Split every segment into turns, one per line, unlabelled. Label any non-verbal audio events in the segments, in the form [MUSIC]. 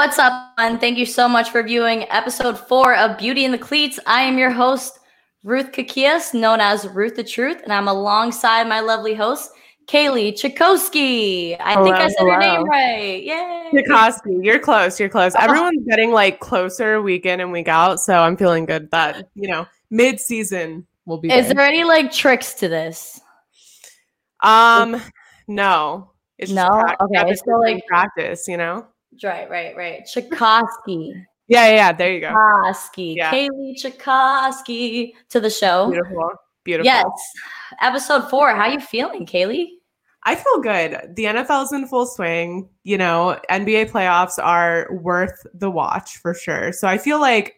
What's up, and thank you so much for viewing episode four of Beauty in the Cleats. I am your host, Ruth Kakias, known as Ruth the Truth, and I'm alongside my lovely host, Kaylee Chakowski. I
Hello,
think I said
hello.
her name right. Yay.
Tchaikovsky, you're close. You're close.
Uh-huh.
Everyone's getting like closer week in and week out, so I'm feeling good that you know mid season will be.
Is
good.
there any like tricks to this?
Um, no. It's just
No? Okay, it's still, like-
practice. You know.
Right, right, right. Chakowski.
Yeah, yeah. yeah, There you go.
Chakowski.
Yeah.
Kaylee Chakowski to the show.
Beautiful. Beautiful.
Yes. Episode four. How you feeling, Kaylee?
I feel good. The NFL's in full swing. You know, NBA playoffs are worth the watch for sure. So I feel like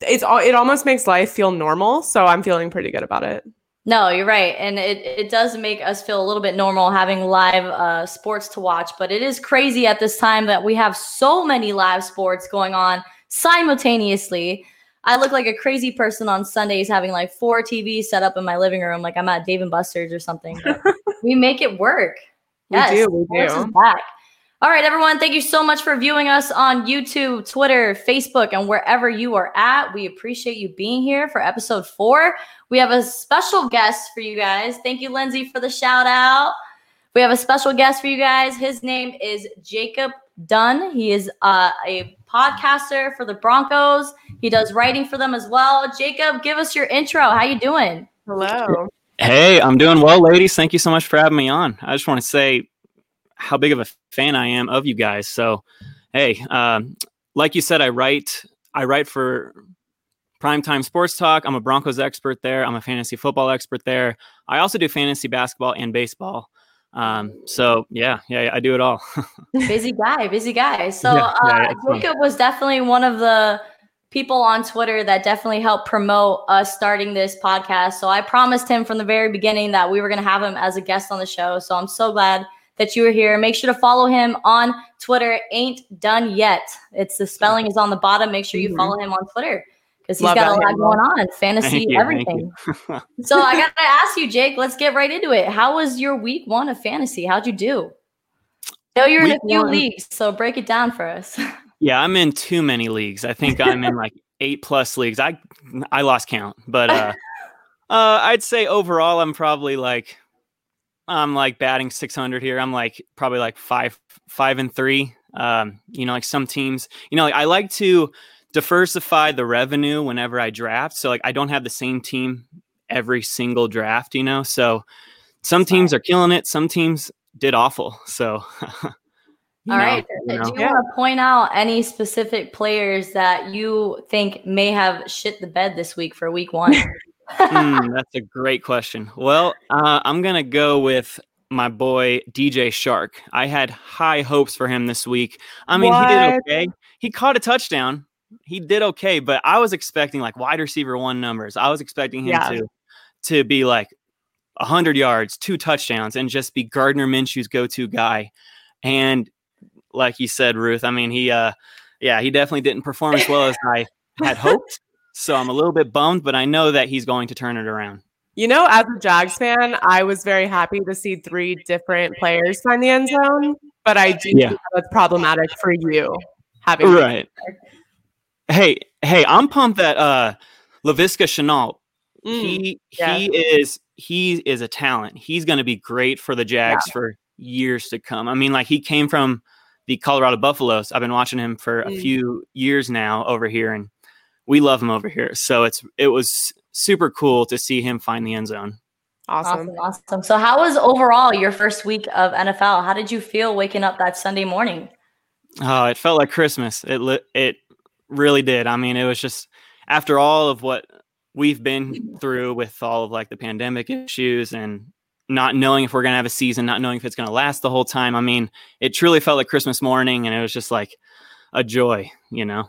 it's all. It almost makes life feel normal. So I'm feeling pretty good about it.
No, you're right. And it, it does make us feel a little bit normal having live uh, sports to watch. But it is crazy at this time that we have so many live sports going on simultaneously. I look like a crazy person on Sundays having like four TVs set up in my living room, like I'm at Dave and Buster's or something. [LAUGHS] We make it work.
We do. We
sports is
do.
back. All right, everyone. Thank you so much for viewing us on YouTube, Twitter, Facebook, and wherever you are at. We appreciate you being here for episode four. We have a special guest for you guys. Thank you, Lindsay, for the shout out. We have a special guest for you guys. His name is Jacob Dunn. He is uh, a podcaster for the Broncos. He does writing for them as well. Jacob, give us your intro. How you doing?
Hello.
Hey, I'm doing well, ladies. Thank you so much for having me on. I just want to say how big of a fan I am of you guys. So, hey, um, like you said, I write. I write for Primetime Sports Talk. I'm a Broncos expert there. I'm a fantasy football expert there. I also do fantasy basketball and baseball. Um, so yeah, yeah, I do it all. [LAUGHS]
busy guy, busy guy. So
Yeah,
uh,
yeah, fun.
Jacob was definitely one of the people on Twitter that definitely helped promote us starting this podcast. So I promised him from the very beginning that we were going to have him as a guest on the show. So I'm so glad that you were here. Make sure to follow him on Twitter. Ain't done yet. It's the spelling is on the bottom. Make sure you
Mhm.
follow him on Twitter because he's
Love
got a lot going on, fantasy,
you,
everything. so I [LAUGHS] got to ask you, Jake. Let's get right into it. How was your week one of fantasy? How'd you do? Know you're in a few
one-
leagues, so break it down for us. [LAUGHS]
yeah, I'm in too many leagues. I think I'm in like [LAUGHS] eight plus leagues. I I lost count, but uh, uh, I'd say overall I'm probably like I'm like batting 600 here. I'm like probably like five five and three. Um, you know, like some teams, you know, like I like to diversify the revenue whenever I draft. So like I don't have the same team every single draft. You know, so some teams are killing it. Some teams did awful. So. [LAUGHS]
All
know,
right.
you know.
Do you
Yeah.
want to point out any specific players that you think may have shit the bed this week for week one?
Hmm, that's a great question. Well, uh, I'm gonna go with my boy DJ Chark. I had high hopes for him this week. I mean, he did okay. He caught a touchdown. He did okay, but I was expecting like wide receiver one numbers. I was expecting him
Yeah.
to to be like hundred yards, two touchdowns, and just be Gardner Minshew's go-to guy. And like you said, Ruth, I mean, he uh, yeah, he definitely didn't perform as well as I had hoped. So I'm a little bit bummed, but I know that he's going to turn it around.
You know, as a Jags fan, I was very happy to see three different players find the end zone, but I do
Yeah.
think that's problematic for you having
Right. Hey, hey, I'm pumped that uh Laviska Shenault,
Mm,
he
yeah.
he is he is a talent. He's going to be great for the Jags for years to come. I mean, like he came from the Colorado Buffaloes. I've been watching him for a
Mm.
few years now over here, and we love him over here. So it's it was super cool to see him find the end zone.
awesome.
awesome, awesome. So, how was overall your first week of NFL? How did you feel waking up that Sunday morning?
Oh, it felt like Christmas. It li- it really did. I mean, it was just after all of what we've been through with all of like the pandemic issues and not knowing if we're going to have a season, not knowing if it's going to last the whole time. I mean, it truly felt like Christmas morning and it was just like a joy, you know.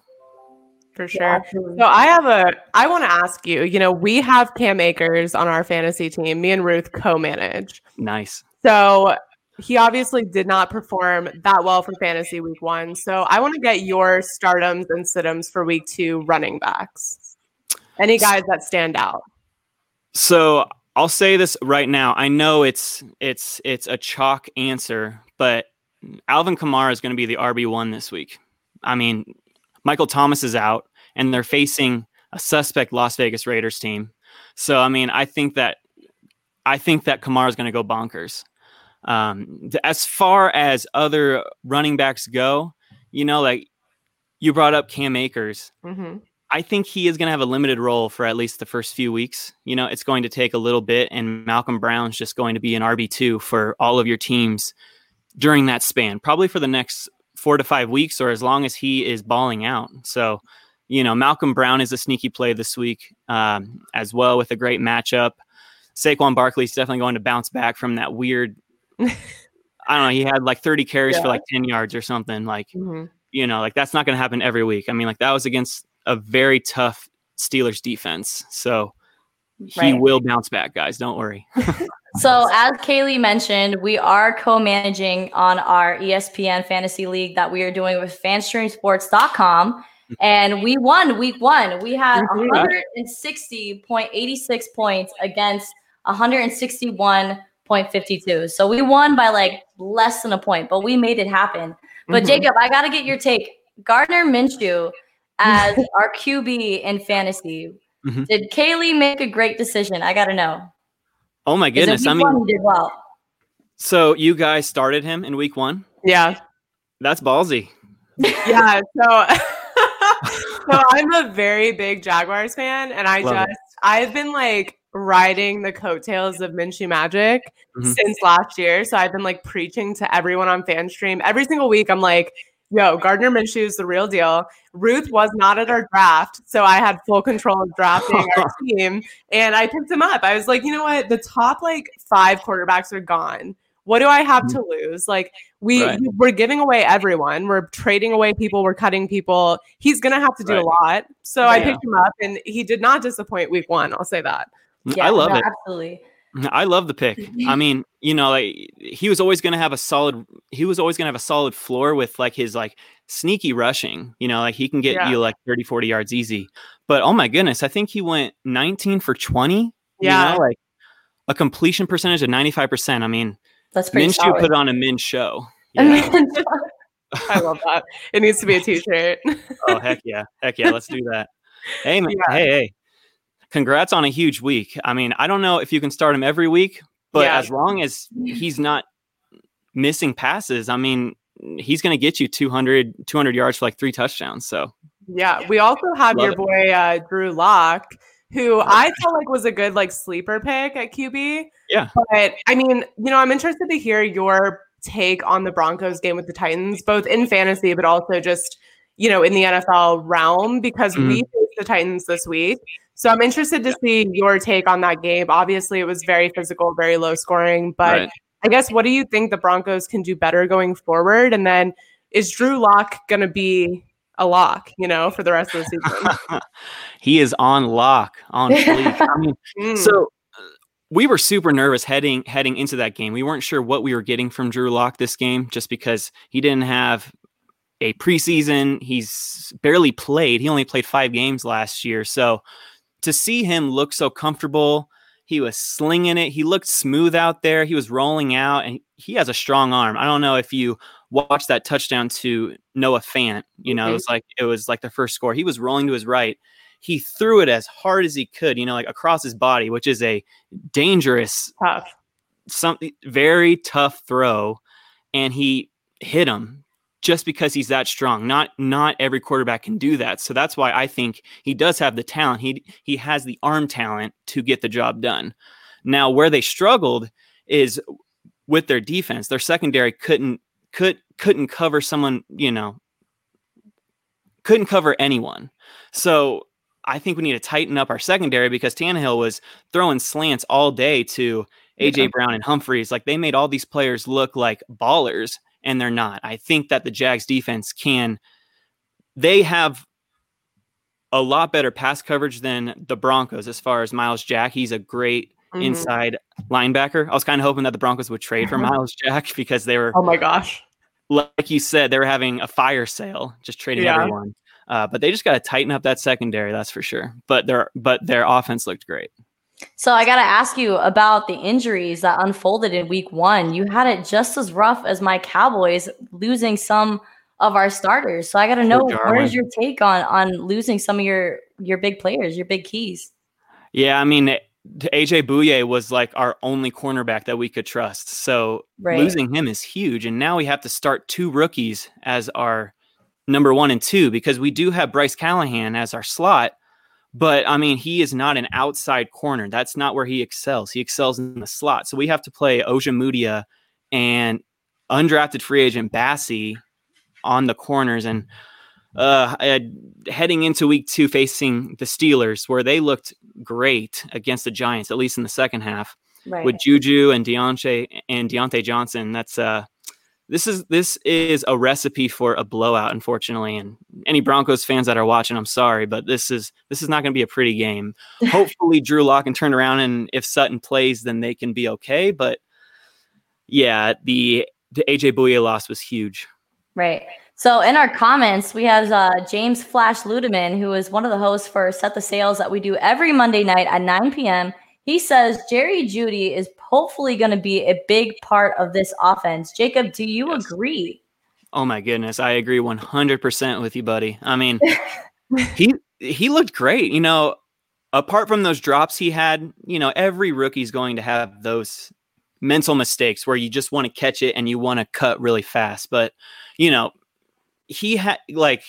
For sure.
absolutely.
So I have a I want to ask you, you know, we have Cam Akers on our fantasy team. Me and Ruth co-manage.
Nice.
So he obviously did not perform that well for fantasy week one. So I want to get your stardoms and situms for week two running backs. Any guys that stand out?
So I'll say this right now. I know it's it's it's a chalk answer, but Alvin Kamara is going to be the RB one this week. I mean, Michael Thomas is out, and they're facing a suspect Las Vegas Raiders team. So I mean, I think that I think that Kamara is going to go bonkers. Um, as far as other running backs go, you know, like you brought up Cam Akers.
Mm-hmm.
I think he is going to have a limited role for at least the first few weeks. You know, it's going to take a little bit, and Malcolm Brown's just going to be an RB2 for all of your teams during that span, probably for the next four to five weeks or as long as he is balling out. So, you know, Malcolm Brown is a sneaky play this week um, as well with a great matchup. Saquon Barkley is definitely going to bounce back from that weird. [LAUGHS] I don't know. He had like 30 carries
Yeah.
for like 10 yards or something. Like,
Mm-hmm.
you know, like that's not going to happen every week. I mean, like that was against a very tough Steelers defense. So he
Right.
will bounce back, guys. Don't worry. [LAUGHS]
So, as Kaylee mentioned, we are co managing on our ESPN Fantasy League that we are doing with fanstreamsports.com. And we won week one. We had
Mhm.
160.86 points against 161.52. So, we won by like less than a point, but we made it happen. But,
Mhm.
Jacob, I got to get your take. Gardner Minshew as [LAUGHS] our QB in fantasy.
Mhm.
Did Kaylee make a great decision? I got to know.
Oh my goodness. I mean,
one, did well.
so you guys started him in week one.
Yeah.
That's ballsy.
yeah so [LAUGHS] so i'm a very big jaguars fan and i
Love it.
just i've been like riding the coattails of minshew magic
Mhm.
since last year. So i've been like preaching to everyone on fanstream every single week i'm like yo gardner minshew is the real deal. Ruth was not at our draft so i had full control of drafting our [LAUGHS] team and i picked him up. I was like you know what? The top like five quarterbacks are gone what do I have mm-hmm. to lose? Like we
Right.
we're giving away everyone. We're trading away people. We're cutting people. He's gonna have to do a lot. So I picked him up, and he did not disappoint week one. I'll say that.
Mm, yeah,
I love
no,
it.
Absolutely.
Mm, I love the pick. I mean, [LAUGHS] you know, like he was always going to have a solid. He was always going to have a solid floor with like his like sneaky rushing. You know, like he can get
Yeah.
you like 30, 40 yards easy. But oh my goodness, I think he went 19 for 20.
Yeah.
You know, like a completion percentage of 95%. I mean,
That's pretty
Minshew
solid.
put on a Min show.
I [LAUGHS]
Yeah.
I love that. It needs to be a T-shirt.
oh heck yeah, heck yeah, let's do that. Hey man,
Yeah.
hey hey, congrats on a huge week. I mean, I don't know if you can start him every week, but
Yeah.
as long as he's not missing passes, I mean, he's going to get you 200, 200 yards for like three touchdowns. So
yeah. We also have
Love
your
it.
boy uh, Drew Lock, who I felt like was a good like sleeper pick at QB.
Yeah.
But I mean, you know, I'm interested to hear your take on the Broncos game with the Titans, both in fantasy, but also just, you know, in the NFL realm, because
Mhm.
we faced the Titans this week. So I'm interested to see your take on that game. Obviously, it was very physical, very low scoring, but
Right.
I guess what do you think the Broncos can do better going forward? And then is Drew Lock going to be a lock, you know, for the rest of the season? [LAUGHS]
he is on lock, on. I mean, [LAUGHS]
Mm.
so we were super nervous heading heading into that game. We weren't sure what we were getting from Drew Lock this game, just because he didn't have a preseason. He's barely played. He only played five games last year. So to see him look so comfortable, he was slinging it. He looked smooth out there. He was rolling out, and he has a strong arm. I don't know if you watched that touchdown to Noah Fant. You know, it
Mhm.
was like it was like the first score. He was rolling to his right. He threw it as hard as he could, you know, like across his body, which is a dangerous,
tough.
something very tough throw, and he hit him just because he's that strong. Not not every quarterback can do that. So that's why I think he does have the talent. He he has the arm talent to get the job done. Now, where they struggled is with their defense. Their secondary couldn't could couldn't cover someone, you know, couldn't cover anyone. So I think we need to tighten up our secondary because Tannehill was throwing slants all day to AJ
Yeah.
Brown and Humphries. Like they made all these players look like ballers, and they're not. I think that the Jags defense can. They have a lot better pass coverage than the Broncos as far as Myles Jack. He's a great
Mhm.
inside linebacker. I was kind of hoping that the Broncos would trade for [LAUGHS] Myles Jack because they were
Oh my gosh.
like you said, they were having a fire sale, just trading
Yeah.
everyone. Uh, but they just got to tighten up that secondary, that's for sure. But their but their offense looked great.
so I got to ask you about the injuries that unfolded in week one. You had it just as rough as my Cowboys, losing some of our starters. So I got to know what
Jarwin.
your take on on losing some of your your big players, your big keys.
Yeah, I mean, AJ Bouye was like our only cornerback that we could trust. So
Right.
losing him is huge. And now we have to start two rookies as our number one and two because we do have Bryce Callahan as our slot. But I mean, he is not an outside corner. That's not where he excels. He excels in the slot. So we have to play Ojemudia and undrafted free agent Bassey on the corners. And uh, uh, heading into week two, facing the Steelers, where they looked great against the Giants, at least in the second half,
Right.
with Juju and Diontae and Diontae Johnson. That's uh, this is this is a recipe for a blowout, unfortunately. And any Broncos fans that are watching, I'm sorry, but this is this is not going to be a pretty game. [LAUGHS] Hopefully, Drew Lock can turn around, and if Sutton plays, then they can be okay. But yeah, the the AJ Bouye loss was huge.
Right. So in our comments, we have uh, James Flash Ludeman, who is one of the hosts for Set the Sales that we do every Monday night at 9 p.m. He says Jerry Jeudy is hopefully going to be a big part of this offense. Jacob, do you
Yes.
agree?
Oh my goodness, I agree 100% with you, buddy. I mean, [LAUGHS] he he looked great. You know, apart from those drops he had, you know, every rookie's going to have those mental mistakes where you just want to catch it and you want to cut really fast. But, you know, he had like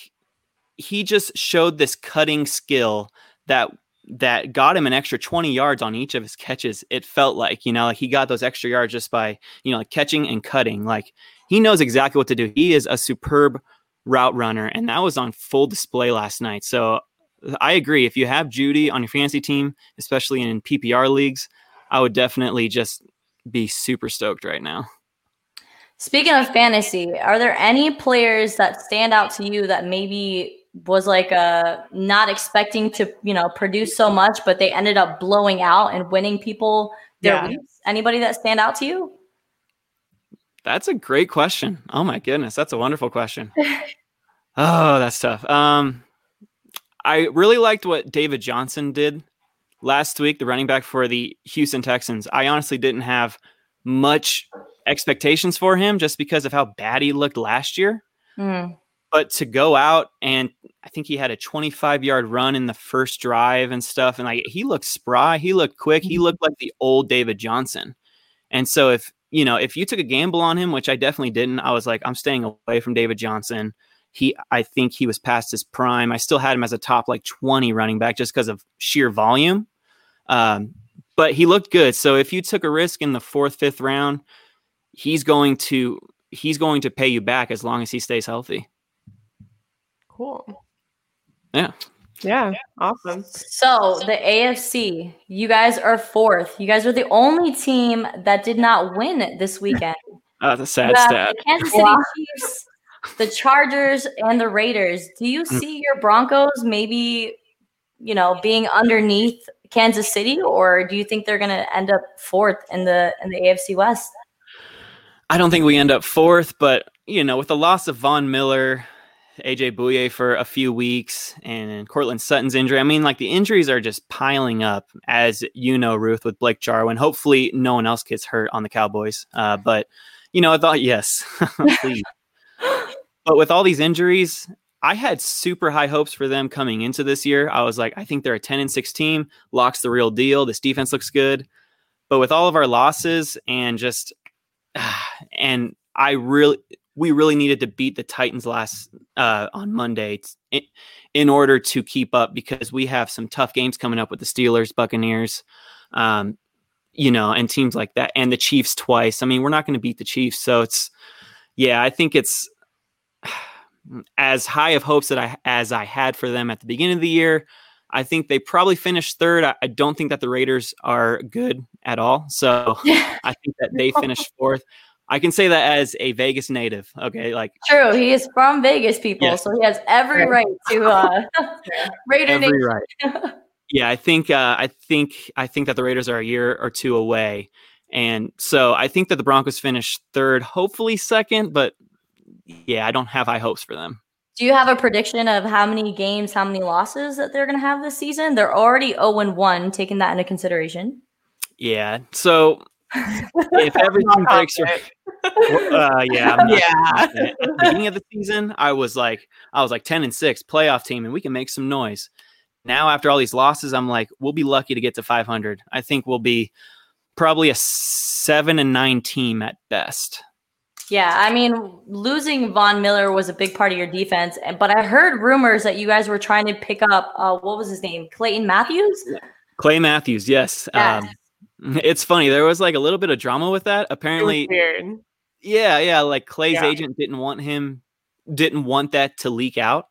he just showed this cutting skill that that got him an extra 20 yards on each of his catches. It felt like, you know, like he got those extra yards just by, you know, like catching and cutting. Like he knows exactly what to do. He is a superb route runner, and that was on full display last night. So I agree. If you have Jeudy on your fantasy team, especially in PPR leagues, I would definitely just be super stoked right now.
Speaking of fantasy, are there any players that stand out to you that maybe was like uh not expecting to, you know, produce so much, but they ended up blowing out and winning people their
Yeah.
weeks? Anybody that stand out to you?
That's a great question. Oh my goodness, that's a wonderful question. [LAUGHS] oh, that's tough. Um, I really liked what David Johnson did last week, the running back for the Houston Texans. I honestly didn't have much expectations for him just because of how bad he looked last year.
Hmm.
But to go out and I think he had a 25 yard run in the first drive and stuff, and like he looked spry, he looked quick, he looked like the old David Johnson. And so if you know if you took a gamble on him, which I definitely didn't, I was like, I'm staying away from David Johnson. He, I think he was past his prime. I still had him as a top like 20 running back just because of sheer volume. Um, but he looked good. So if you took a risk in the fourth, fifth round, he's going to he's going to pay you back as long as he stays healthy.
Cool.
Yeah.
Yeah. Awesome.
So the AFC, you guys are fourth. You guys are the only team that did not win this weekend.
Oh, [LAUGHS] that's a sad stat.
the Kansas City
Wow.
Chiefs, the Chargers, and the Raiders. Do you
Mm.
see your Broncos maybe, you know, being underneath Kansas City, or do you think they're going to end up fourth in the in the AFC West?
I don't think we end up fourth, but you know, with the loss of Von Miller, AJ Bouye for a few weeks, and Courtland Sutton's injury, I mean, like the injuries are just piling up, as you know, Ruth, with Blake Jarwin. Hopefully, no one else gets hurt on the Cowboys. Uh, but you know, I thought yes, [LAUGHS] please. [LAUGHS] but with all these injuries, I had super high hopes for them coming into this year. I was like, I think they're a 10 and 6 team. Locks the real deal. This defense looks good. But with all of our losses and just [SIGHS] and I really we really needed to beat the Titans last uh, on Monday in, in order to keep up because we have some tough games coming up with the Steelers, Buccaneers, um, you know, and teams like that, and the Chiefs twice. I mean, we're not going to beat the Chiefs, so it's yeah. I think it's [SIGHS] as high of hopes that I as I had for them at the beginning of the year. I think they probably finished third. I, I don't think that the Raiders are good at all. So [LAUGHS] I think that they finished fourth. I can say that as a Vegas native. Okay, like
True, he is from Vegas, people,
Yes.
so he has every right to uh, [LAUGHS] Raider
every
Nation.
right. [LAUGHS] Yeah, I think uh, I think I think that the Raiders are a year or two away, and so I think that the Broncos finish third, hopefully second, but yeah, I don't have high hopes for them.
Do you have a prediction of how many games, how many losses that they're going to have this season? They're already 0 and 1, taking that into consideration.
Yeah, so if [LAUGHS] everything breaks right, uh, yeah, I'm
Yeah.
At the beginning of the season, I was like, I was like ten and six, playoff team, and we can make some noise. Now, after all these losses, I'm like, we'll be lucky to get to 500. I think we'll be probably a seven and nine team at best.
Yeah, I mean, losing Von Miller was a big part of your defense, but I heard rumors that you guys were trying to pick up. Uh, what was his name? Clayton Matthews.
Clay Matthews, yes.
Yes.
Um, [LAUGHS] it's funny. There was like a little bit of drama with that.
It was
Apparently,
weird.
Yeah, yeah. Like Clay's
Yeah.
agent didn't want him, didn't want that to leak out.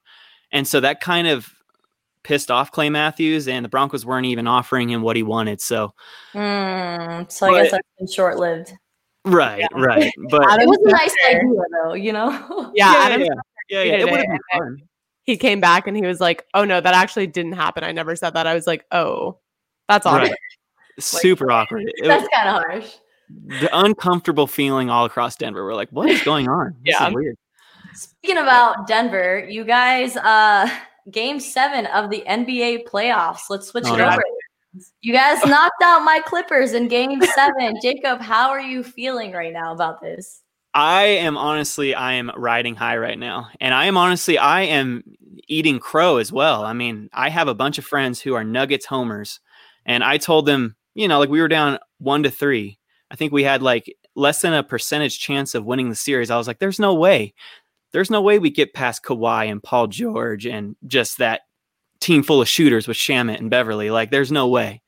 And so that kind of pissed off Clay Matthews, and the Broncos weren't even offering him what he wanted. So,
Mm, so I guess
But-
that's been short lived.
right, right. But
It was a nice idea, though. You know. [LAUGHS]
Yeah,
yeah, yeah, yeah, yeah. It would have been fun.
he came back and he was like, "Oh no, that actually didn't happen. I never said that." I was like, "Oh, that's awkward."
Right. Super awkward. [LAUGHS] It
That's kind of harsh.
the uncomfortable feeling all across Denver. We're like, what is going on? [LAUGHS] This
Yeah.
is weird.
Speaking about Denver, you guys, uh, game seven of the NBA playoffs. Let's switch
Oh,
it
yeah.
over. You guys knocked out my Clippers in game seven. Jacob, how are you feeling right now about this?
I am honestly, I am riding high right now. And I am honestly, I am eating crow as well. I mean, I have a bunch of friends who are Nuggets homers. And I told them, you know, like we were down one to three. I think we had like less than a percentage chance of winning the series. I was like, there's no way. There's no way we get past Kawhi and Paul George and just that team full of shooters with Shamet and Beverley. Like, there's no way.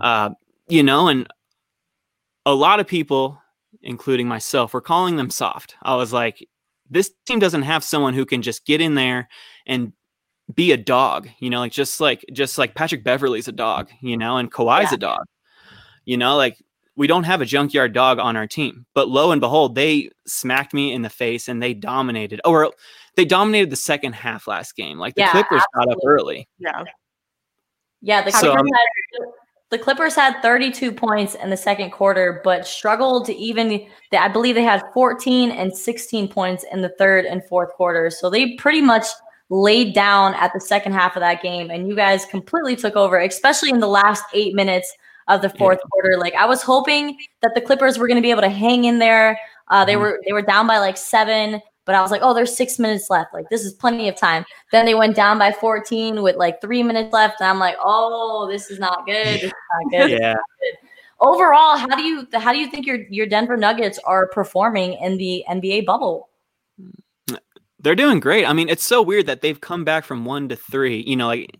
Uh, you know, and a lot of people including myself, were calling them soft. I was like, this team doesn't have someone who can just get in there and be a dog, you know, like just like just like Patrick Beverley's a dog, you know, and Kawhi's
Yeah.
a dog. You know, like we don't have a junkyard dog on our team. But lo and behold, they smacked me in the face and they dominated. Or they dominated the second half last game. Like the
Yeah,
Clippers got up early.
Yeah.
Yeah, the
So-
Clippers, um, had, the Clippers had 32 points in the second quarter, but struggled to even. They, I believe they had 14 and 16 points in the third and fourth quarters. So they pretty much laid down at the second half of that game, and you guys completely took over, especially in the last eight minutes of the fourth quarter. Like I was hoping that the Clippers were going to be able to hang in there. Uh, they
Mhm.
were they were down by like seven, but I was like, oh, there's six minutes left. Like this is plenty of time. Then they went down by 14 with like three minutes left, and I'm like, oh, this is not good. This is not good. [LAUGHS]
Yeah.
Overall, how do you how do you think your your Denver Nuggets are performing in the NBA bubble?
They're doing great. I mean, it's so weird that they've come back from one to three, you know, like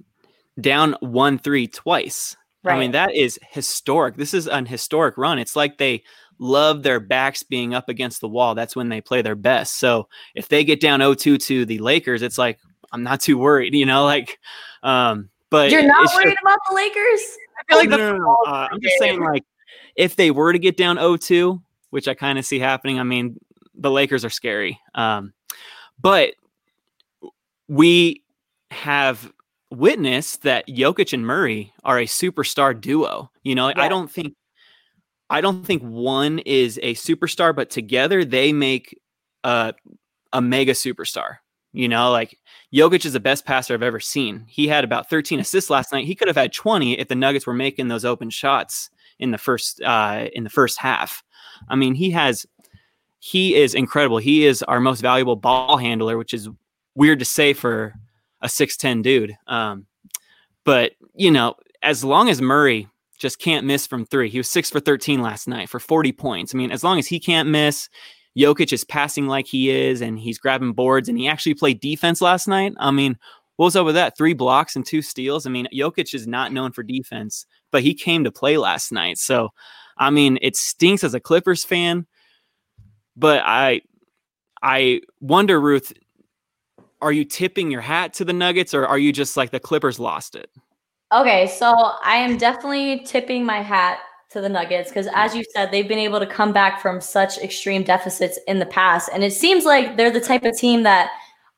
down one three twice. I mean, that is historic. This is an historic run. It's like they love their backs being up against the wall. That's when they play their best. So if they get down 0-2 to the Lakers, it's like I'm not too worried, [LAUGHS] you know, like um but
you're not
it's just-
worried about the Lakers.
I feel like the
no, no, no. Uh, I'm just saying, like, if they were to get down 0-2, which I kind of see happening, I mean, the Lakers are scary. Um, but we have witnessed that Jokic and Murray are a superstar duo. You know, like, I don't think, I don't think one is a superstar, but together they make a a mega superstar. You know, like Jokic is the best passer I've ever seen. He had about 13 assists last night. He could have had 20 if the Nuggets were making those open shots in the first uh, in the first half. I mean, he has he is incredible. He is our most valuable ball handler, which is weird to say for a 6'10 dude. Um, but you know, as long as Murray just can't miss from three, he was six for 13 last night for 40 points. I mean, as long as he can't miss, Jokic is passing like he is, and he's grabbing boards, and he actually played defense last night. I mean, what was up with that? Three blocks and two steals. I mean, Jokic is not known for defense, but he came to play last night. So, I mean, it stinks as a Clippers fan, but I, I wonder, Ruth, are you tipping your hat to the Nuggets, or are you just like the Clippers lost it?
Okay, so I am definitely tipping my hat to the Nuggets because, as you said, they've been able to come back from such extreme deficits in the past. And it seems like they're the type of team that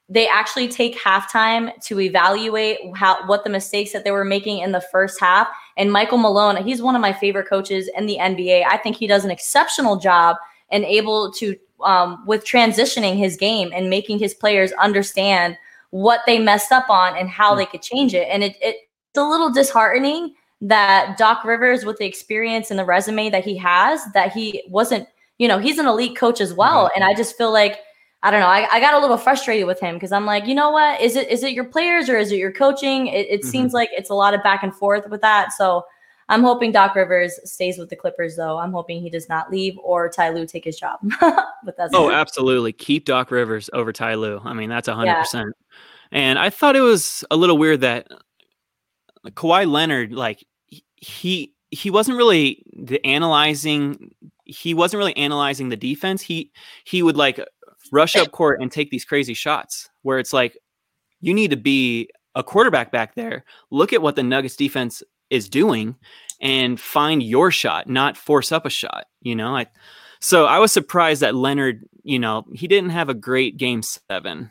they actually take halftime to evaluate how what the mistakes that they were making in the first half. And Michael Malone, he's one of my favorite coaches in the NBA. I think he does an exceptional job and able to um, with transitioning his game and making his players understand what they messed up on and how they could change it. And it, it it's a little disheartening that Doc Rivers, with the experience and the resume that he has, that he wasn't you know, he's an elite coach as well. And I just feel like I don't know. I, I got a little frustrated with him because I'm like, you know what? Is it is it your players or is it your coaching? It, it mm-hmm. seems like it's a lot of back and forth with that. So I'm hoping Doc Rivers stays with the Clippers, though. I'm hoping he does not leave or Ty Lue take his job. [LAUGHS]
but that's oh, absolutely. Keep Doc Rivers over Ty Lue. I mean, that's 100%. Yeah. And I thought it was a little weird that Kawhi Leonard, like, he he wasn't really the analyzing he wasn't really analyzing the defense he he would like rush up court and take these crazy shots where it's like you need to be a quarterback back there look at what the nuggets defense is doing and find your shot, not force up a shot. You know, I so I was surprised that Leonard, you know, he didn't have a great game seven.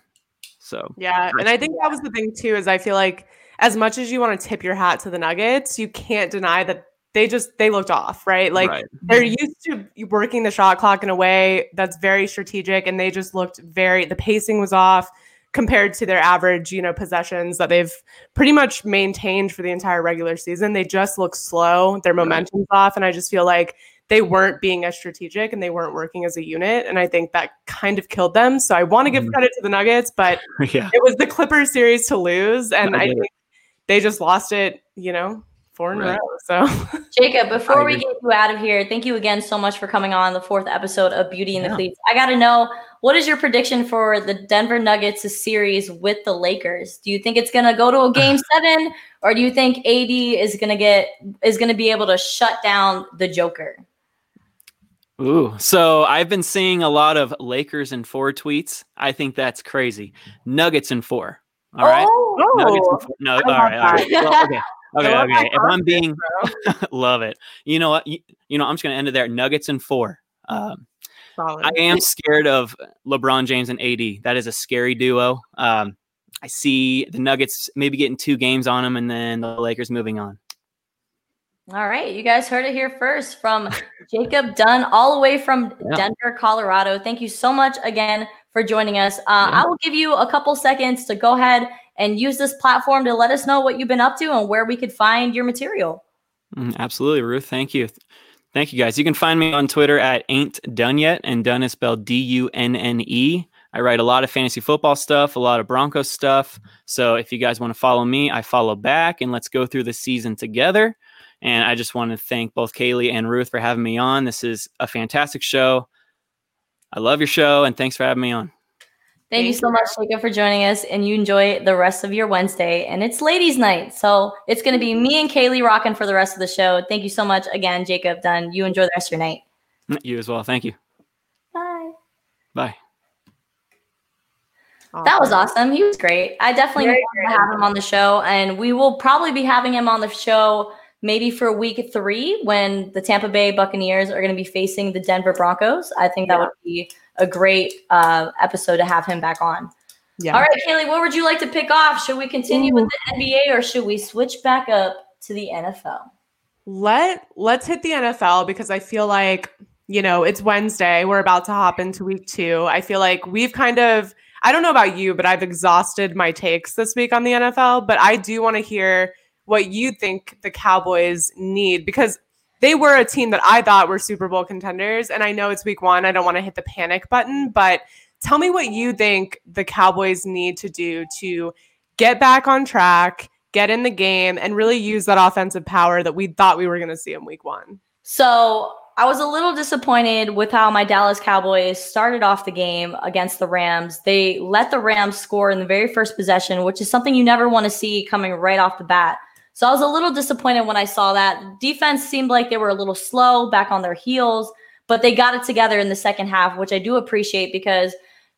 So
yeah, and I think that was the thing too, is I feel like as much as you want to tip your hat to the Nuggets, you can't deny that they just they looked off, right? Like right. they're used to working the shot clock in a way that's very strategic, and they just looked very the pacing was off compared to their average, you know, possessions that they've pretty much maintained for the entire regular season. They just look slow. Their momentum's off. And I just feel like they weren't being as strategic and they weren't working as a unit. And I think that kind of killed them. So I want to give mm-hmm. credit to the Nuggets, but [LAUGHS] yeah. it was the Clippers series to lose. And I, I think they just lost it, you know, four in right. a row. So, [LAUGHS]
Jacob, before we get you out of here, thank you again so much for coming on the fourth episode of Beauty in the Cleats. I got to know what is your prediction for the Denver Nuggets series with the Lakers? Do you think it's going to go to a [SIGHS] game seven, or do you think AD is going to get is going to be able to shut down the Joker?
Ooh, so I've been seeing a lot of Lakers and four tweets. I think that's crazy. Nuggets and four. All right. Oh, oh. Nuggets and four. No, all right. All right. Well, okay. [LAUGHS] Okay. Okay. If I'm being, [LAUGHS] love it. You know what? You, you know, I'm just going to end it there. Nuggets and four. Um, Solid. I am scared of LeBron James and AD. That is a scary duo. Um, I see the Nuggets maybe getting two games on them, and then the Lakers moving on.
All right, you guys heard it here first from Jacob Dunn, all the way from yeah. Denver, Colorado. Thank you so much again for joining us. Uh, yeah. I will give you a couple seconds to go ahead and use this platform to let us know what you've been up to and where we could find your material.
Mm, absolutely, Ruth. Thank you. Thank you guys. You can find me on Twitter at ain't done yet, and done is spelled D U N N E. I write a lot of fantasy football stuff, a lot of Broncos stuff. So if you guys want to follow me, I follow back, and let's go through the season together. And I just want to thank both Kaylee and Ruth for having me on. This is a fantastic show. I love your show, and thanks for having me on.
Thank, you so much, Jacob, for joining us. And you enjoy the rest of your Wednesday. And it's ladies' night. So it's going to be me and Kaylee rocking for the rest of the show. Thank you so much again, Jacob Dunn. You enjoy the rest of your night.
Mm, you as well. Thank you.
Bye.
Bye.
That was awesome. He was great. I definitely want to have him on the show. And we will probably be having him on the show maybe for week three when the Tampa Bay Buccaneers are going to be facing the Denver Broncos. I think that yeah. would be a great uh, episode to have him back on. Yeah. All right, Kaylee, what would you like to pick off? Should we continue Ooh. with the NBA or should we switch back up to the NFL?
Let Let's hit the NFL because I feel like you know it's Wednesday. We're about to hop into week two. I feel like we've kind of I don't know about you, but I've exhausted my takes this week on the NFL. But I do want to hear what you think the Cowboys need because they were a team that I thought were Super Bowl contenders. And I know it's week one. I don't want to hit the panic button, but tell me what you think the Cowboys need to do to get back on track, get in the game, and really use that offensive power that we thought we were going to see in week one.
So I was a little disappointed with how my Dallas Cowboys started off the game against the Rams. They let the Rams score in the very first possession, which is something you never want to see coming right off the bat. So I was a little disappointed when I saw that. Defense seemed like they were a little slow, back on their heels, but they got it together in the second half, which I do appreciate because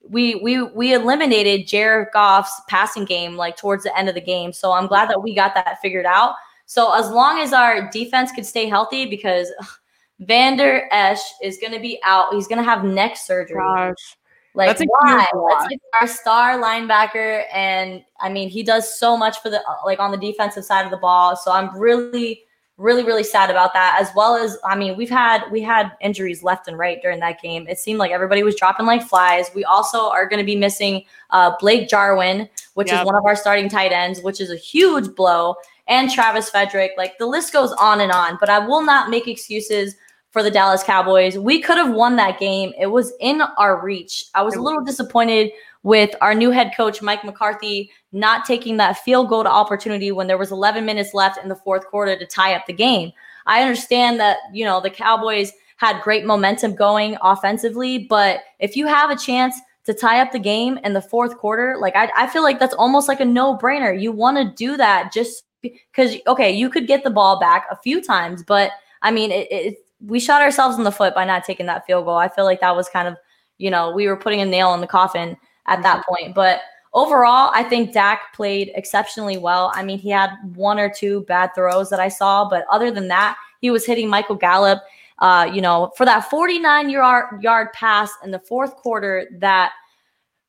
we we we eliminated Jared Goff's passing game like towards the end of the game. So I'm glad that we got that figured out. So as long as our defense could stay healthy, because ugh, [LAUGHS] Vander Esch is going to be out, he's going to have neck surgery. Gosh. Like That's why? That's like our star linebacker, and I mean he does so much for the like on the defensive side of the ball. So I'm really, really, really sad about that. As well as I mean we've had we had injuries left and right during that game. It seemed like everybody was dropping like flies. We also are going to be missing uh, Blake Jarwin, which yep. is one of our starting tight ends, which is a huge blow, and Travis Frederick. Like the list goes on and on. But I will not make excuses for the Dallas Cowboys. We could have won that game. It was in our reach. I was a little disappointed with our new head coach, Mike McCarthy, not taking that field goal to opportunity when there was 11 minutes left in the fourth quarter to tie up the game. I understand that, you know, the Cowboys had great momentum going offensively, but if you have a chance to tie up the game in the fourth quarter, like I, I feel like that's almost like a no brainer. You want to do that just because, okay, you could get the ball back a few times, but I mean, it, it, we shot ourselves in the foot by not taking that field goal. I feel like that was kind of, you know, we were putting a nail in the coffin at that mm-hmm. point. But overall, I think Dak played exceptionally well. I mean, he had one or two bad throws that I saw, but other than that, he was hitting Michael Gallup. Uh, you know, for that 49 yard yard pass in the fourth quarter that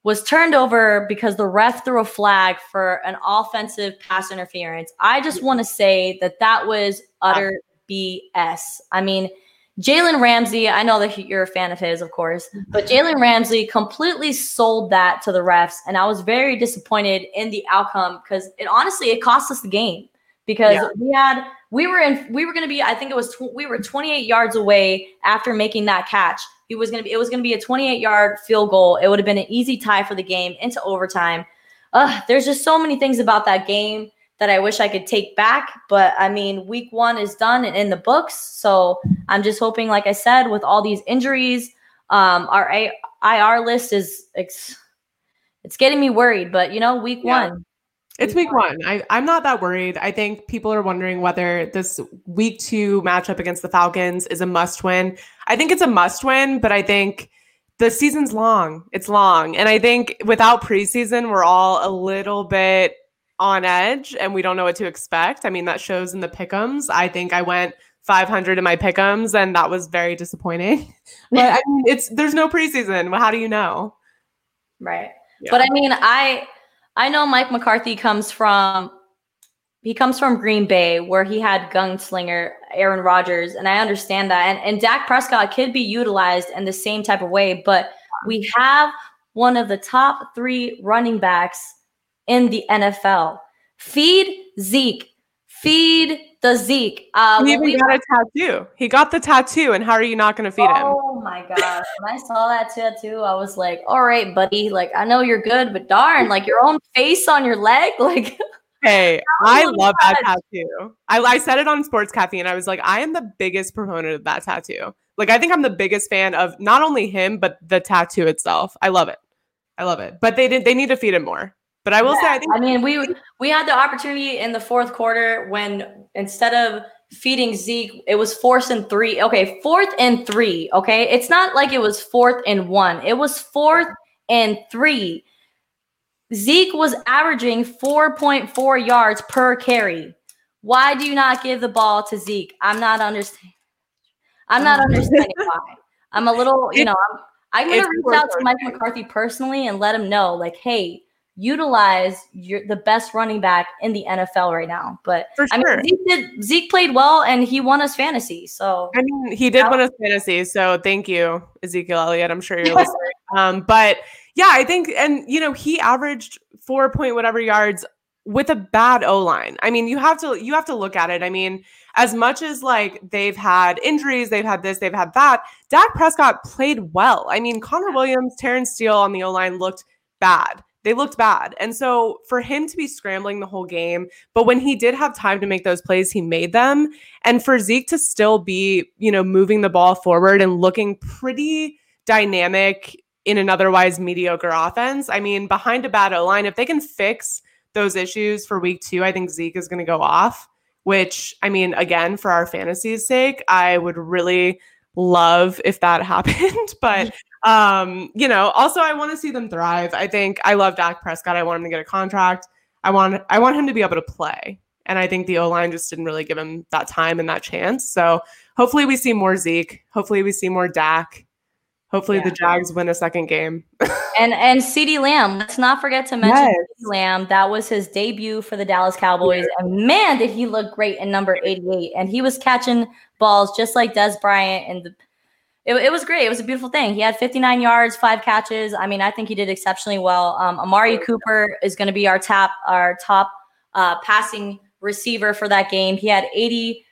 was turned over because the ref threw a flag for an offensive pass interference. I just want to say that that was utter BS. I mean, Jalen Ramsey, I know that you're a fan of his, of course, but Jalen Ramsey completely sold that to the refs, and I was very disappointed in the outcome because it honestly it cost us the game because yeah. we had we were in we were going to be I think it was tw- we were 28 yards away after making that catch. He was going to be it was going to be a 28 yard field goal. It would have been an easy tie for the game into overtime. Uh, there's just so many things about that game that I wish I could take back. But I mean, week one is done and in the books. So I'm just hoping, like I said, with all these injuries, um, our IR list is it's, it's getting me worried. But you know, week yeah. one.
It's week one. I, I'm not that worried. I think people are wondering whether this week two matchup against the Falcons is a must win. I think it's a must win, but I think the season's long. It's long. And I think without preseason, we're all a little bit on edge and we don't know what to expect. I mean, that shows in the pickums. I think I went 500 in my pickums and that was very disappointing. [LAUGHS] but I mean, it's there's no preseason. How do you know?
Right. Yeah. But I mean, I I know Mike McCarthy comes from he comes from Green Bay where he had gunslinger Aaron Rodgers and I understand that and and Dak Prescott could be utilized in the same type of way, but we have one of the top 3 running backs in the NFL. Feed Zeke. Feed the Zeke.
Uh, he even got a tattoo. He got the tattoo, and how are you not going to feed
oh
him?
Oh my gosh! when I saw that tattoo, I was like, "All right, buddy. Like, I know you're good, but darn, like your own face on your leg, [LAUGHS] like."
Hey, [LAUGHS] I love that tattoo. I, I said it on Sports Caffeine. I was like, I am the biggest proponent of that tattoo. Like, I think I'm the biggest fan of not only him but the tattoo itself. I love it. I love it. But they did. They need to feed him more. But I will yeah. say, I think
I mean, we we had the opportunity in the fourth quarter when instead of feeding Zeke, it was fourth and three. Okay, fourth and three. Okay, it's not like it was fourth and one. It was fourth and three. Zeke was averaging 4.4 yards per carry. Why do you not give the ball to Zeke? I'm not understanding. I'm not [LAUGHS] understanding why. I'm a little, you know, I'm, I'm going to reach out to Mike McCarthy personally and let him know, like, hey, utilize your the best running back in the NFL right now. But
For sure.
I mean, Zeke, did, Zeke played well and he won us fantasy. So
I mean, he did win us fantasy. So thank you, Ezekiel Elliott. I'm sure you're listening. Um, but yeah, I think, and you know, he averaged four point whatever yards with a bad O line. I mean, you have to you have to look at it. I mean, as much as like they've had injuries, they've had this, they've had that. Dak Prescott played well. I mean, Connor Williams, Terence Steele on the O line looked bad they looked bad. And so for him to be scrambling the whole game, but when he did have time to make those plays, he made them. And for Zeke to still be, you know, moving the ball forward and looking pretty dynamic in an otherwise mediocre offense. I mean, behind a bad O line, if they can fix those issues for week two, I think Zeke is going to go off. Which, I mean, again, for our fantasy's sake, I would really love if that [LAUGHS] happened. but um, you know, also I want to see them thrive. I think I love Dak Prescott. I want him to get a contract. I want I want him to be able to play. And I think the O line just didn't really give him that time and that chance. So hopefully we see more Zeke. Hopefully we see more Dak. Hopefully yeah. the Jags win a second game. [LAUGHS]
and and CeeDee Lamb. Let's not forget to mention yes. CeeDee Lamb. That was his debut for the Dallas Cowboys. Yeah. And man, did he look great in number 88. And he was catching balls just like Dez Bryant and the it, it, was great. It was a beautiful thing. He had 59 yards, five catches. I mean, I think he did exceptionally well. Um, Amari Cooper is going to be our top, our top uh, passing receiver for that game. He had 80,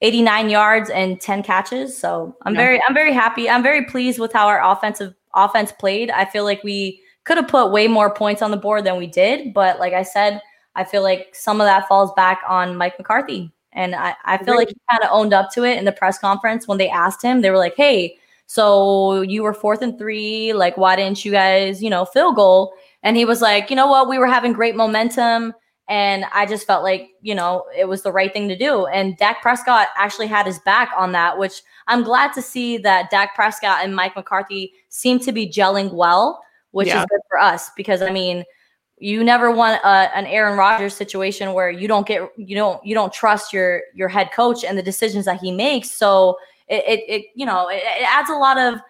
89 yards and 10 catches. So I'm yeah. very I'm very happy. I'm very pleased with how our offensive offense played. I feel like we could have put way more points on the board than we did, but like I said, I feel like some of that falls back on Mike McCarthy. And I, I feel like he kind of owned up to it in the press conference when they asked him. They were like, hey, so you were fourth and three. Like, why didn't you guys, you know, field goal? And he was like, you know what? We were having great momentum. And I just felt like, you know, it was the right thing to do. And Dak Prescott actually had his back on that, which I'm glad to see that Dak Prescott and Mike McCarthy seem to be gelling well, which yeah. is good for us because I mean, you never want a, an Aaron Rodgers situation where you don't get you don't you don't trust your your head coach and the decisions that he makes. So it it, it you know it, it adds a lot of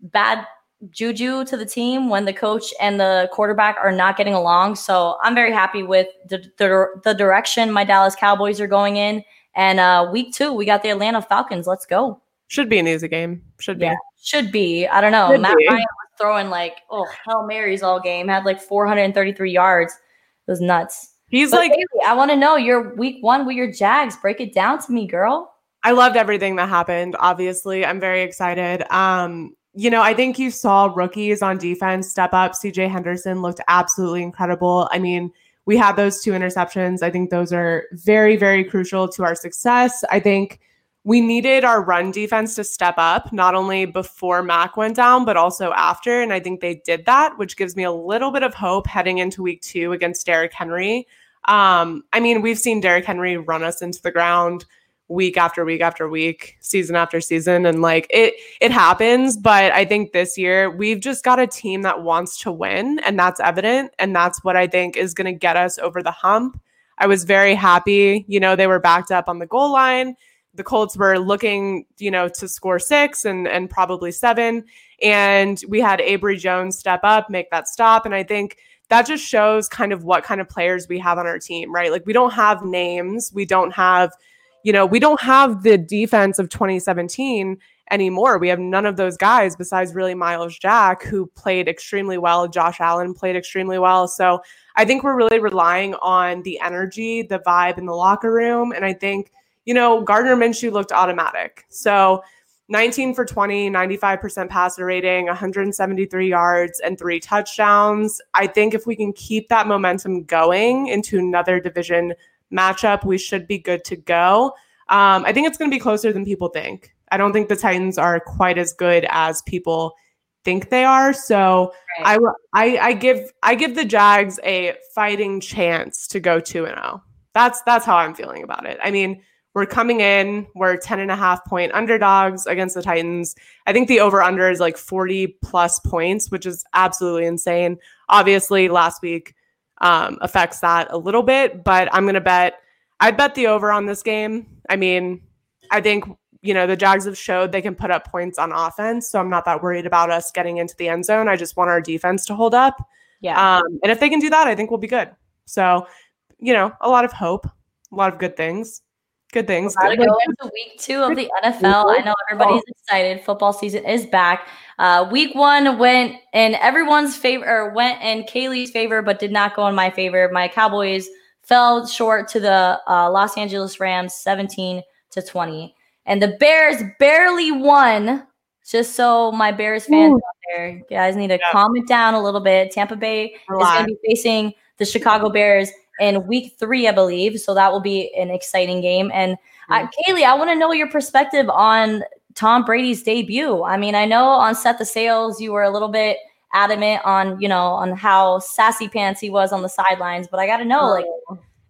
bad juju to the team when the coach and the quarterback are not getting along. So I'm very happy with the, the, the direction my Dallas Cowboys are going in. And uh, week two, we got the Atlanta Falcons. Let's go.
Should be an easy game. Should be. Yeah,
should be. I don't know. Should Matt be. Ryan was throwing like, oh, Hail Marys all game, had like 433 yards. It was nuts.
He's but like,
I want to know your week one with your Jags. Break it down to me, girl.
I loved everything that happened. Obviously, I'm very excited. Um, you know, I think you saw rookies on defense step up. CJ Henderson looked absolutely incredible. I mean, we had those two interceptions. I think those are very, very crucial to our success. I think we needed our run defense to step up, not only before Mac went down, but also after. And I think they did that, which gives me a little bit of hope heading into week two against Derrick Henry. Um, I mean, we've seen Derrick Henry run us into the ground week after week after week, season after season and like it it happens, but I think this year we've just got a team that wants to win and that's evident and that's what I think is going to get us over the hump. I was very happy, you know, they were backed up on the goal line. The Colts were looking, you know, to score 6 and and probably 7 and we had Abry Jones step up, make that stop and I think that just shows kind of what kind of players we have on our team, right? Like we don't have names, we don't have you know, we don't have the defense of 2017 anymore. We have none of those guys besides really Myles Jack, who played extremely well. Josh Allen played extremely well. So I think we're really relying on the energy, the vibe in the locker room. And I think, you know, Gardner Minshew looked automatic. So 19 for 20, 95% passer rating, 173 yards, and three touchdowns. I think if we can keep that momentum going into another division matchup, we should be good to go. Um, I think it's going to be closer than people think. I don't think the Titans are quite as good as people think they are. So right. I, I I give I give the Jags a fighting chance to go 2 and 0. That's that's how I'm feeling about it. I mean, we're coming in, we're 10 and a half point underdogs against the Titans. I think the over under is like 40 plus points, which is absolutely insane. Obviously, last week um, affects that a little bit. But I'm going to bet, I'd bet the over on this game. I mean, I think, you know, the Jags have showed they can put up points on offense. So I'm not that worried about us getting into the end zone. I just want our defense to hold up.
Yeah.
Um, and if they can do that, I think we'll be good. So, you know, a lot of hope, a lot of good things. Good things.
We're go into week two of the NFL. I know everybody's excited. Football season is back. Uh, week one went in everyone's favor, or went in Kaylee's favor, but did not go in my favor. My Cowboys fell short to the uh, Los Angeles Rams, seventeen to twenty, and the Bears barely won. Just so my Bears fans Ooh. out there, you guys need to yeah. calm it down a little bit. Tampa Bay is going to be facing the Chicago Bears in week three, I believe. So that will be an exciting game. And uh, Kaylee, I want to know your perspective on Tom Brady's debut. I mean, I know on Set the sales, you were a little bit adamant on, you know, on how sassy pants he was on the sidelines, but I got to know, like,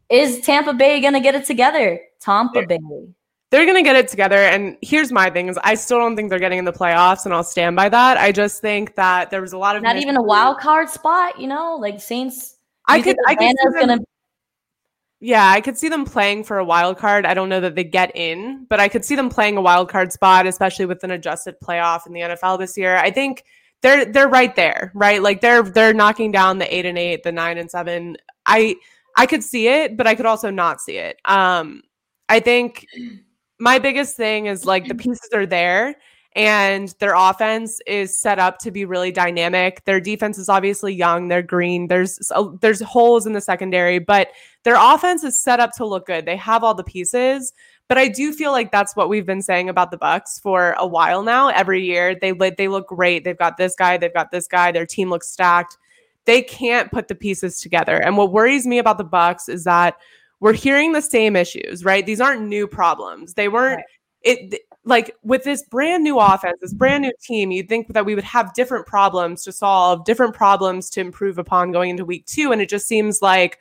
is Tampa Bay going to get it together? Tampa Bay.
They're going to get it together. And here's my thing is I still don't think they're getting in the playoffs and I'll stand by that. I just think that there was a lot of
not even a wild card spot, you know, like Saints.
I could, I could going to yeah, I could see them playing for a wild card. I don't know that they get in, but I could see them playing a wild card spot, especially with an adjusted playoff in the NFL this year. I think they're they're right there, right? Like they're they're knocking down the eight and eight, the nine and seven. I I could see it, but I could also not see it. Um, I think my biggest thing is like the pieces are there and their offense is set up to be really dynamic. Their defense is obviously young, they're green. There's there's holes in the secondary, but their offense is set up to look good. They have all the pieces, But I do feel like that's what we've been saying about the Bucs for a while now. Every year they they look great. They've got this guy, they've got this guy. Their team looks stacked. They can't put the pieces together. And what worries me about the Bucs is that we're hearing the same issues, right? These aren't new problems. They weren't right. it like with this brand new offense, this brand new team, you'd think that we would have different problems to solve, different problems to improve upon going into week two. And it just seems like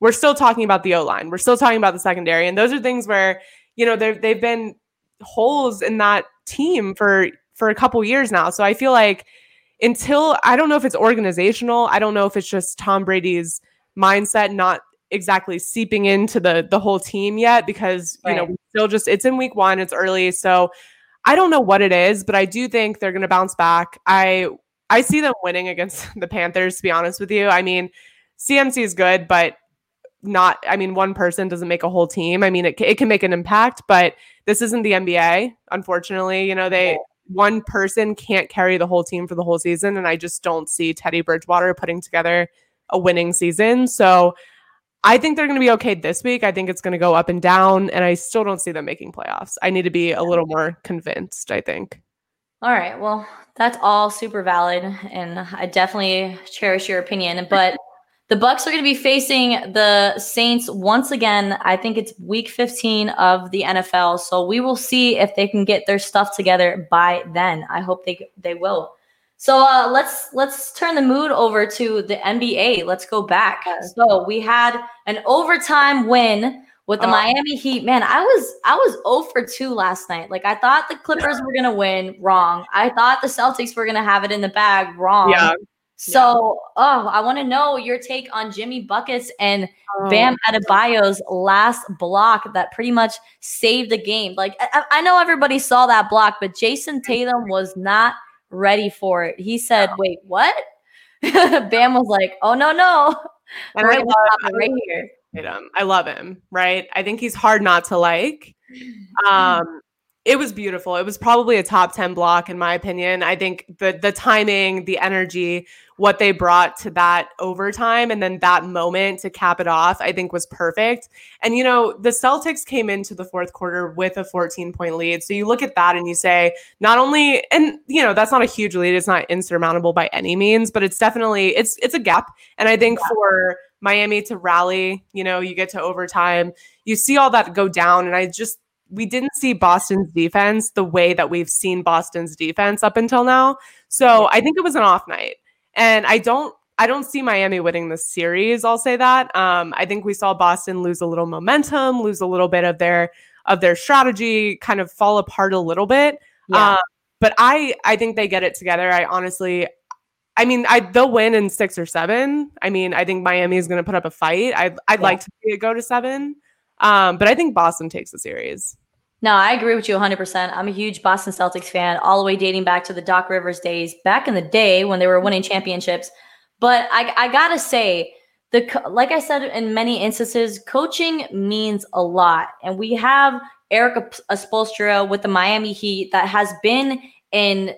we're still talking about the O line. We're still talking about the secondary. And those are things where, you know, they've been holes in that team for for a couple years now. So I feel like until I don't know if it's organizational, I don't know if it's just Tom Brady's mindset not exactly seeping into the the whole team yet because you know still just it's in week one it's early so i don't know what it is but i do think they're going to bounce back. I i see them winning against [LAUGHS] the panthers to be honest with you. I mean cmc is good but not i mean one person doesn't make a whole team. I mean it, it can make an impact but this isn't the nba unfortunately. You know they one person can't carry the whole team for the whole season and i just don't see teddy bridgewater putting together a winning season. So I think they're going to be okay this week. I think it's going to go up and down, and I still don't see them making playoffs. I need to be a little more convinced, I think.
All right. Well, that's all super valid, and I definitely cherish your opinion. But the Bucs are going to be facing the Saints once again. I think it's week 15 of the NFL, so we will see if they can get their stuff together by then. I hope they they will. So uh, let's let's turn the mood over to the NBA. Let's go back. So we had an overtime win with the oh. Miami Heat. Man, I was I was 0 for 2 last night. Like I thought the Clippers were gonna win, wrong. I thought the Celtics were gonna have it in the bag, wrong. Yeah. So, yeah. oh, I want to know your take on Jimmy Buckets and oh. Bam Adebayo's last block that pretty much saved the game. Like I, I know everybody saw that block, but Jayson Tatum was not – ready for it. He said, "Wait, what?" [LAUGHS] Bam was like, "Oh no, no!"
And I love, right here. Him. I love him. Right. I think he's hard not to like. Um, it was beautiful. It was probably a top 10 block in my opinion. I think the the timing, the energy, what they brought to that overtime and then that moment to cap it off, I think was perfect. And, you know, the Celtics came into the fourth quarter with a 14 point lead. So you look at that and you say, not only, and, you know, that's not a huge lead. It's not insurmountable by any means, but it's definitely, it's, it's a gap. And I think yeah. for, Miami to rally, you know, you get to overtime, you see all that go down. And I just, we didn't see Boston's defense the way that we've seen Boston's defense up until now. So I think it was an off night. And I don't I don't see Miami winning the series. I'll say that. Um, I think we saw Boston lose a little momentum, lose a little bit of their of their strategy, kind of fall apart a little bit. Yeah. Uh, but I I think they get it together. I honestly, I mean, I they'll win in six or seven. I mean, I think Miami is going to put up a fight. I'd I'd yeah. like to see it go to seven, um, but I think Boston takes the series.
No, I agree with you 100%. I'm a huge Boston Celtics fan, all the way dating back to the Doc Rivers days back in the day when they were winning championships. But I, I gotta say, the like I said in many instances, coaching means a lot, and we have Erik Spoelstra with the Miami Heat that has been in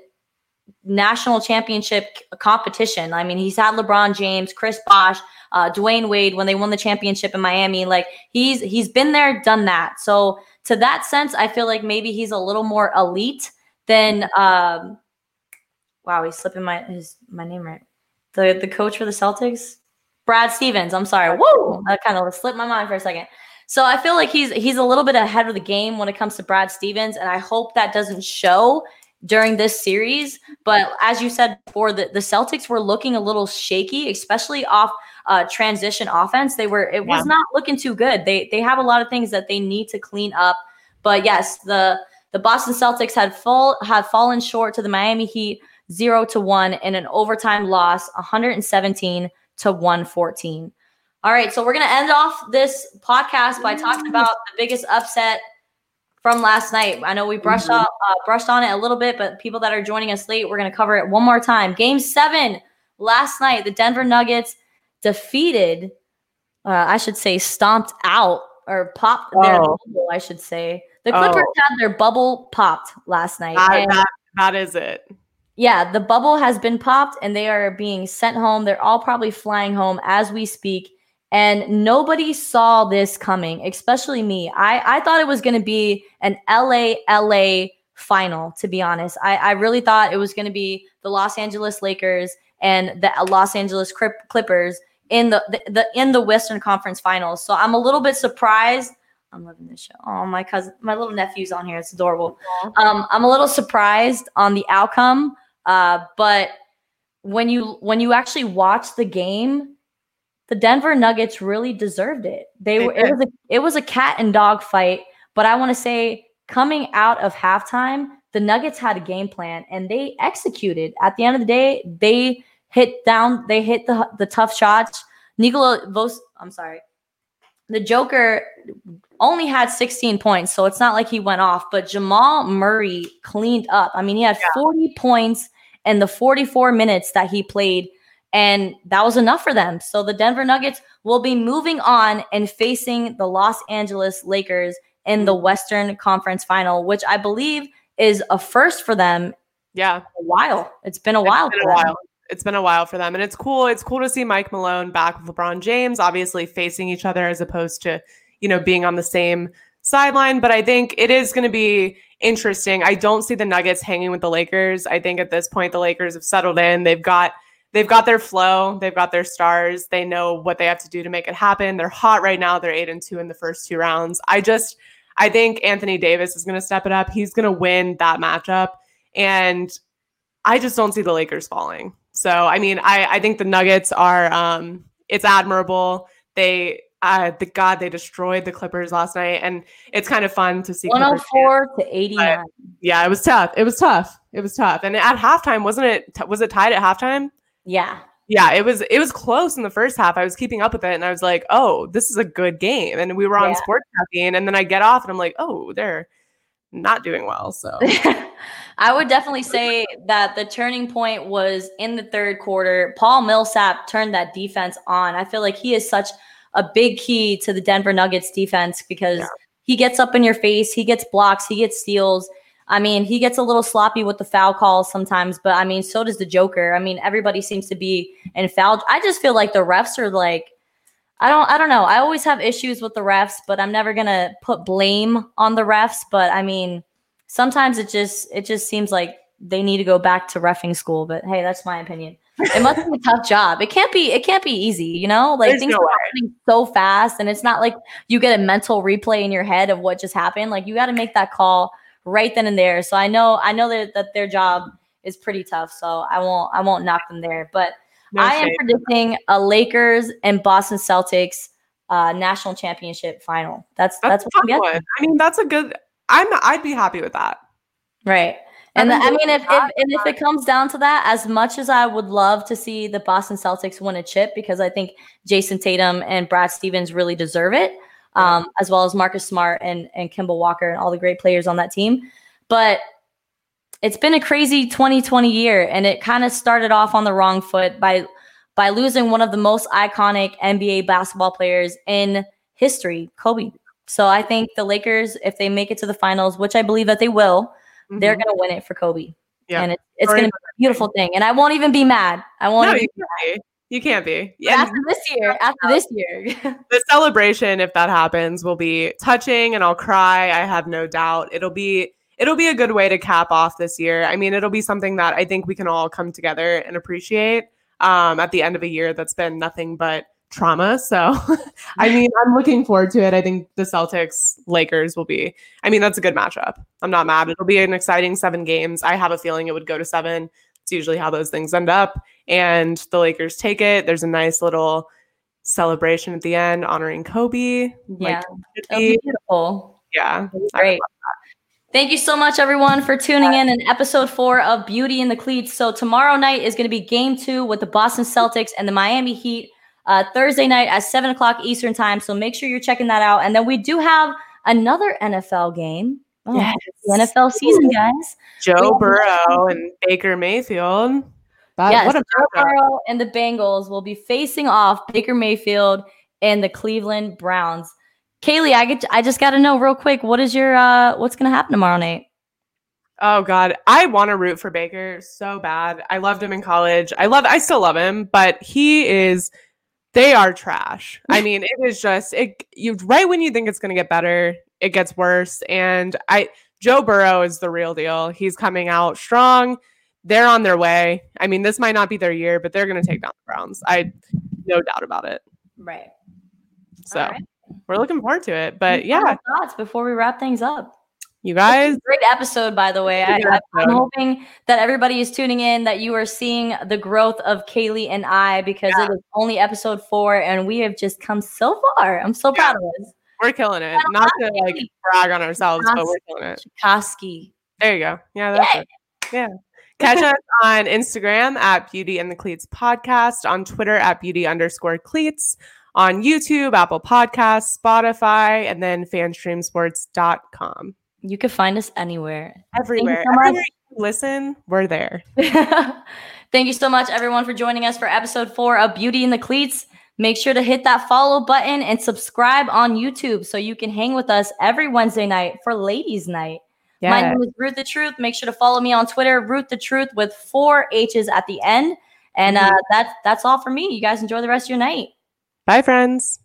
national championship competition. I mean, he's had LeBron James, Chris Bosh, uh, Dwyane Wade when they won the championship in Miami. Like he's he's been there, done that. So to that sense, I feel like maybe he's a little more elite than um wow, he's slipping my his my name right. The the coach for the Celtics, Brad Stevens. I'm sorry. Whoa, that kind of slipped my mind for a second. So I feel like he's he's a little bit ahead of the game when it comes to Brad Stevens, and I hope that doesn't show during this series. But as you said before, the, the Celtics were looking a little shaky, especially off uh, transition offense. They were it yeah. was not looking too good. They they have a lot of things that they need to clean up. But yes, the the Boston Celtics had fall had fallen short to the Miami Heat zero to one in an overtime loss, 117 to 114. All right, so we're gonna end off this podcast by talking about the biggest upset from last night. I know we brushed mm-hmm. uh, brushed on it a little bit, but people that are joining us late, we're gonna cover it one more time. Game seven last night, the Denver Nuggets defeated, uh, I should say, stomped out or popped oh. their bubble, I should say. The Clippers oh. had their bubble popped last night.
That, that, that is it.
Yeah, the bubble has been popped and they are being sent home. They're all probably flying home as we speak. And nobody saw this coming, especially me. I, I thought it was going to be an LA LA final, to be honest. I, I really thought it was going to be the Los Angeles Lakers and the Los Angeles Clippers in the, the, the in the Western Conference Finals. So I'm a little bit surprised. I'm loving this show. Oh, my cousin, my little nephew's on here. It's adorable. Um, I'm a little surprised on the outcome, uh, but when you when you actually watch the game, the Denver Nuggets really deserved it. They were it was a it was a cat and dog fight, but I want to say coming out of halftime, the Nuggets had a game plan and they executed. At the end of the day, they hit down, they hit the the tough shots. Nikola Vos, I'm sorry. The Joker only had 16 points, so it's not like he went off, but Jamal Murray cleaned up. I mean, he had yeah. 40 points in the 44 minutes that he played and that was enough for them. So the Denver Nuggets will be moving on and facing the Los Angeles Lakers in the Western Conference Final, which I believe is a first for them.
Yeah,
a while. It's been a it's while.
Been a while. It's been a while for them, and it's cool. It's cool to see Mike Malone back with LeBron James, obviously facing each other as opposed to you know being on the same sideline. But I think it is going to be interesting. I don't see the Nuggets hanging with the Lakers. I think at this point the Lakers have settled in. They've got they've got their flow, they've got their stars, they know what they have to do to make it happen. They're hot right now. They're 8 and 2 in the first two rounds. I just I think Anthony Davis is going to step it up. He's going to win that matchup and I just don't see the Lakers falling. So, I mean, I I think the Nuggets are um it's admirable. They uh, the God, they destroyed the Clippers last night, and it's kind of fun to see.
One hundred four to eighty nine.
Yeah, it was tough. It was tough. It was tough. And at halftime, wasn't it? Was it tied at halftime?
Yeah.
Yeah, it was it was close in the first half. I was keeping up with it and I was like, "Oh, this is a good game." And we were on yeah. sports caffeine and then I get off and I'm like, "Oh, they're not doing well." So [LAUGHS]
I would definitely say that the turning point was in the third quarter. Paul Millsap turned that defense on. I feel like he is such a big key to the Denver Nuggets defense because yeah. he gets up in your face, he gets blocks, he gets steals. I mean, he gets a little sloppy with the foul calls sometimes, but I mean, so does the Joker. I mean, everybody seems to be in foul. I just feel like the refs are like, I don't, I don't know. I always have issues with the refs, but I'm never gonna put blame on the refs. But I mean, sometimes it just, it just seems like they need to go back to refing school. But hey, that's my opinion. It must be a [LAUGHS] tough job. It can't be, it can't be easy, you know? Like There's things no are happening so fast, and it's not like you get a mental replay in your head of what just happened. Like you got to make that call right then and there. So I know I know that, that their job is pretty tough. So I won't I won't knock them there. But no I am predicting a Lakers and Boston Celtics uh, national championship final. That's that's, that's what
I'm I mean, that's a good. I'm I'd be happy with that.
Right. And the, I mean, if, if and if it comes down to that, as much as I would love to see the Boston Celtics win a chip, because I think Jayson Tatum and Brad Stevens really deserve it, um, as well as Marcus Smart and and Kemba Walker and all the great players on that team. But it's been a crazy 2020 year, and it kind of started off on the wrong foot by by losing one of the most iconic NBA basketball players in history, Kobe. So I think the Lakers, if they make it to the finals, which I believe that they will, mm-hmm. they're going to win it for Kobe. Yeah. And it, it's going to be a beautiful thing. And I won't even be mad. I won't. No,
you, you can't be. Yeah.
After this year, [LAUGHS] after this year. [LAUGHS]
the celebration, if that happens, will be touching and I'll cry. I have no doubt. It'll be it'll be a good way to cap off this year. I mean, it'll be something that I think we can all come together and appreciate um, at the end of a year that's been nothing but trauma. So, [LAUGHS] I mean, I'm looking forward to it. I think the Celtics Lakers will be, I mean, that's a good matchup. I'm not mad. It'll be an exciting seven games. I have a feeling it would go to seven. It's usually how those things end up. And the Lakers take it. There's a nice little celebration at the end honoring Kobe.
Yeah. Like, beautiful.
Yeah.
Great. Thank you so much, everyone, for tuning in in episode four of Beauty in the Cleats. So tomorrow night is going to be game two with the Boston Celtics and the Miami Heat. Uh, Thursday night at seven o'clock Eastern time. So make sure you're checking that out. And then we do have another NFL game. Oh, yes. NFL season, guys.
Joe Burrow and Baker Mayfield.
That, yes, what a Joe Burrow and the Bengals will be facing off Baker Mayfield and the Cleveland Browns. Kaylee, I get I just got to know real quick what is your uh what's going to happen tomorrow night?
Oh God, I want to root for Baker so bad. I loved him in college. I love I still love him, but he is They are trash. I [LAUGHS] mean, it is just it you right when you think it's gonna get better, it gets worse. And I Joe Burrow is the real deal. He's coming out strong. They're on their way. I mean, this might not be their year, but they're gonna take down the Browns. I no doubt about it.
Right.
So
right.
We're looking forward to it. But yeah,
thoughts before we wrap things up.
you guys,
great episode, by the way. I, I'm hoping that everybody is tuning in, that you are seeing the growth of Kaylee and I because it is only episode four and we have just come so far. I'm so
Yeah.
proud of us.
we're killing it. Not to like brag on ourselves, but we're killing it.
Chikoski.
There you go. Yeah, that's it. Yeah. Catch us on Instagram at Beauty and the Cleats Podcast, on Twitter at Beauty underscore Cleats, on YouTube, Apple Podcasts, Spotify, and then fanstreamsports.com.
You can find us anywhere.
Everywhere.
so.
Everywhere listen, we're there. [LAUGHS]
Thank you so much, everyone, for joining us for episode four of Beauty in the Cleats. Make sure to hit that follow button and subscribe on YouTube so you can hang with us every Wednesday night for Ladies' Night. My name is Ruth the Truth. Make sure to follow me on Twitter, Ruth the Truth, with four H's at the end. And uh,
Mhm.
that's that's all for me. You guys enjoy the rest of your night.
Bye, friends.